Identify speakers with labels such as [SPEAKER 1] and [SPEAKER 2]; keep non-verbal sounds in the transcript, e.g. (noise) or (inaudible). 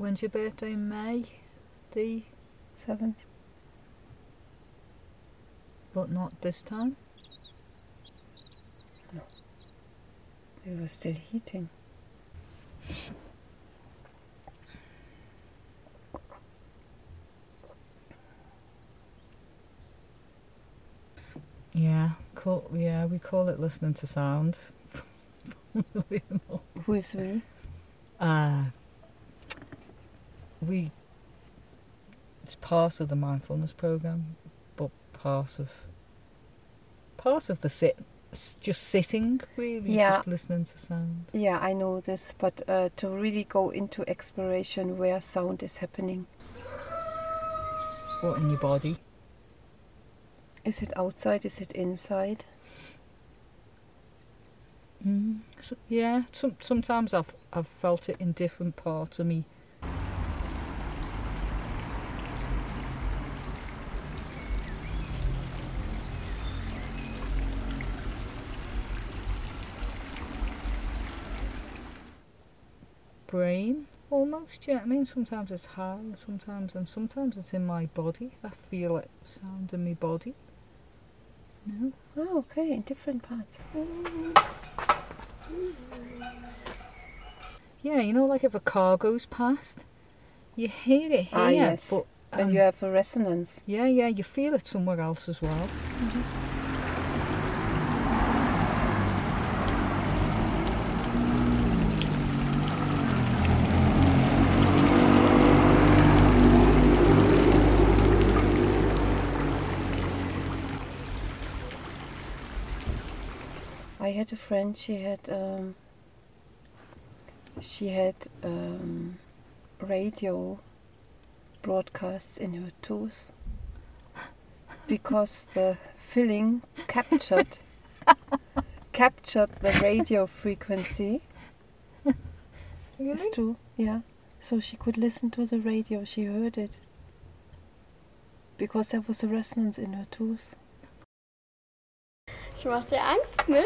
[SPEAKER 1] When's your birthday? May the
[SPEAKER 2] Seventh.
[SPEAKER 1] but not this time.
[SPEAKER 2] We were still heating.
[SPEAKER 1] Yeah, call, yeah, we call it listening to sound. (laughs)
[SPEAKER 2] Who is we?
[SPEAKER 1] uh, we it's part of the mindfulness program, but part of part of the sit, just sitting really,
[SPEAKER 2] Yeah.
[SPEAKER 1] just listening to sound.
[SPEAKER 2] Yeah, I know this, but uh, to really go into exploration where sound is happening.
[SPEAKER 1] What in your body?
[SPEAKER 2] Is it outside? Is it inside?
[SPEAKER 1] Mm. So, yeah, some, sometimes I've I've felt it in different parts of me. Brain, almost. Yeah, I mean, sometimes it's high, sometimes, and sometimes it's in my body. I feel it sound in my body. No.
[SPEAKER 2] Oh, okay, in different parts.
[SPEAKER 1] Yeah, you know, like if a car goes past, you hear it here,
[SPEAKER 2] Ah, yes.
[SPEAKER 1] but
[SPEAKER 2] And
[SPEAKER 1] um,
[SPEAKER 2] you have a resonance.
[SPEAKER 1] yeah, yeah, you feel it somewhere else as well.
[SPEAKER 2] I had a friend. She had um, she had um, radio broadcasts in her tooth because the filling captured (laughs) captured the radio frequency. It's true, yeah. So she could listen to the radio. She heard it because there was a resonance in her tooth.
[SPEAKER 3] Ich mach dir Angst, ne?